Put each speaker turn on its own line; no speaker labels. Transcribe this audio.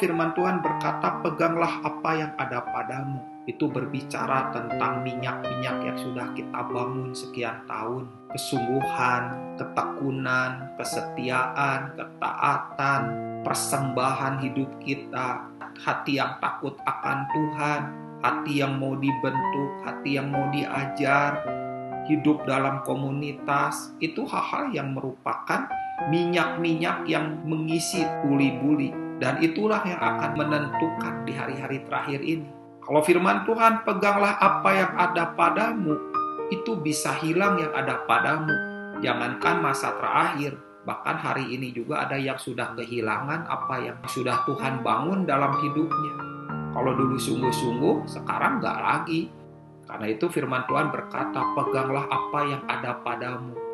firman Tuhan berkata, "Peganglah apa yang ada padamu." Itu berbicara tentang minyak-minyak yang sudah kita bangun sekian tahun, kesungguhan, ketekunan, kesetiaan, ketaatan, persembahan hidup kita, hati yang takut akan Tuhan, hati yang mau dibentuk, hati yang mau diajar, hidup dalam komunitas, itu hal-hal yang merupakan minyak-minyak yang mengisi buli-buli. Dan itulah yang akan menentukan di hari-hari terakhir ini. Kalau firman Tuhan, peganglah apa yang ada padamu, itu bisa hilang yang ada padamu. Jangankan masa terakhir, bahkan hari ini juga ada yang sudah kehilangan apa yang sudah Tuhan bangun dalam hidupnya. Kalau dulu sungguh-sungguh, sekarang nggak lagi. Karena itu firman Tuhan berkata, peganglah apa yang ada padamu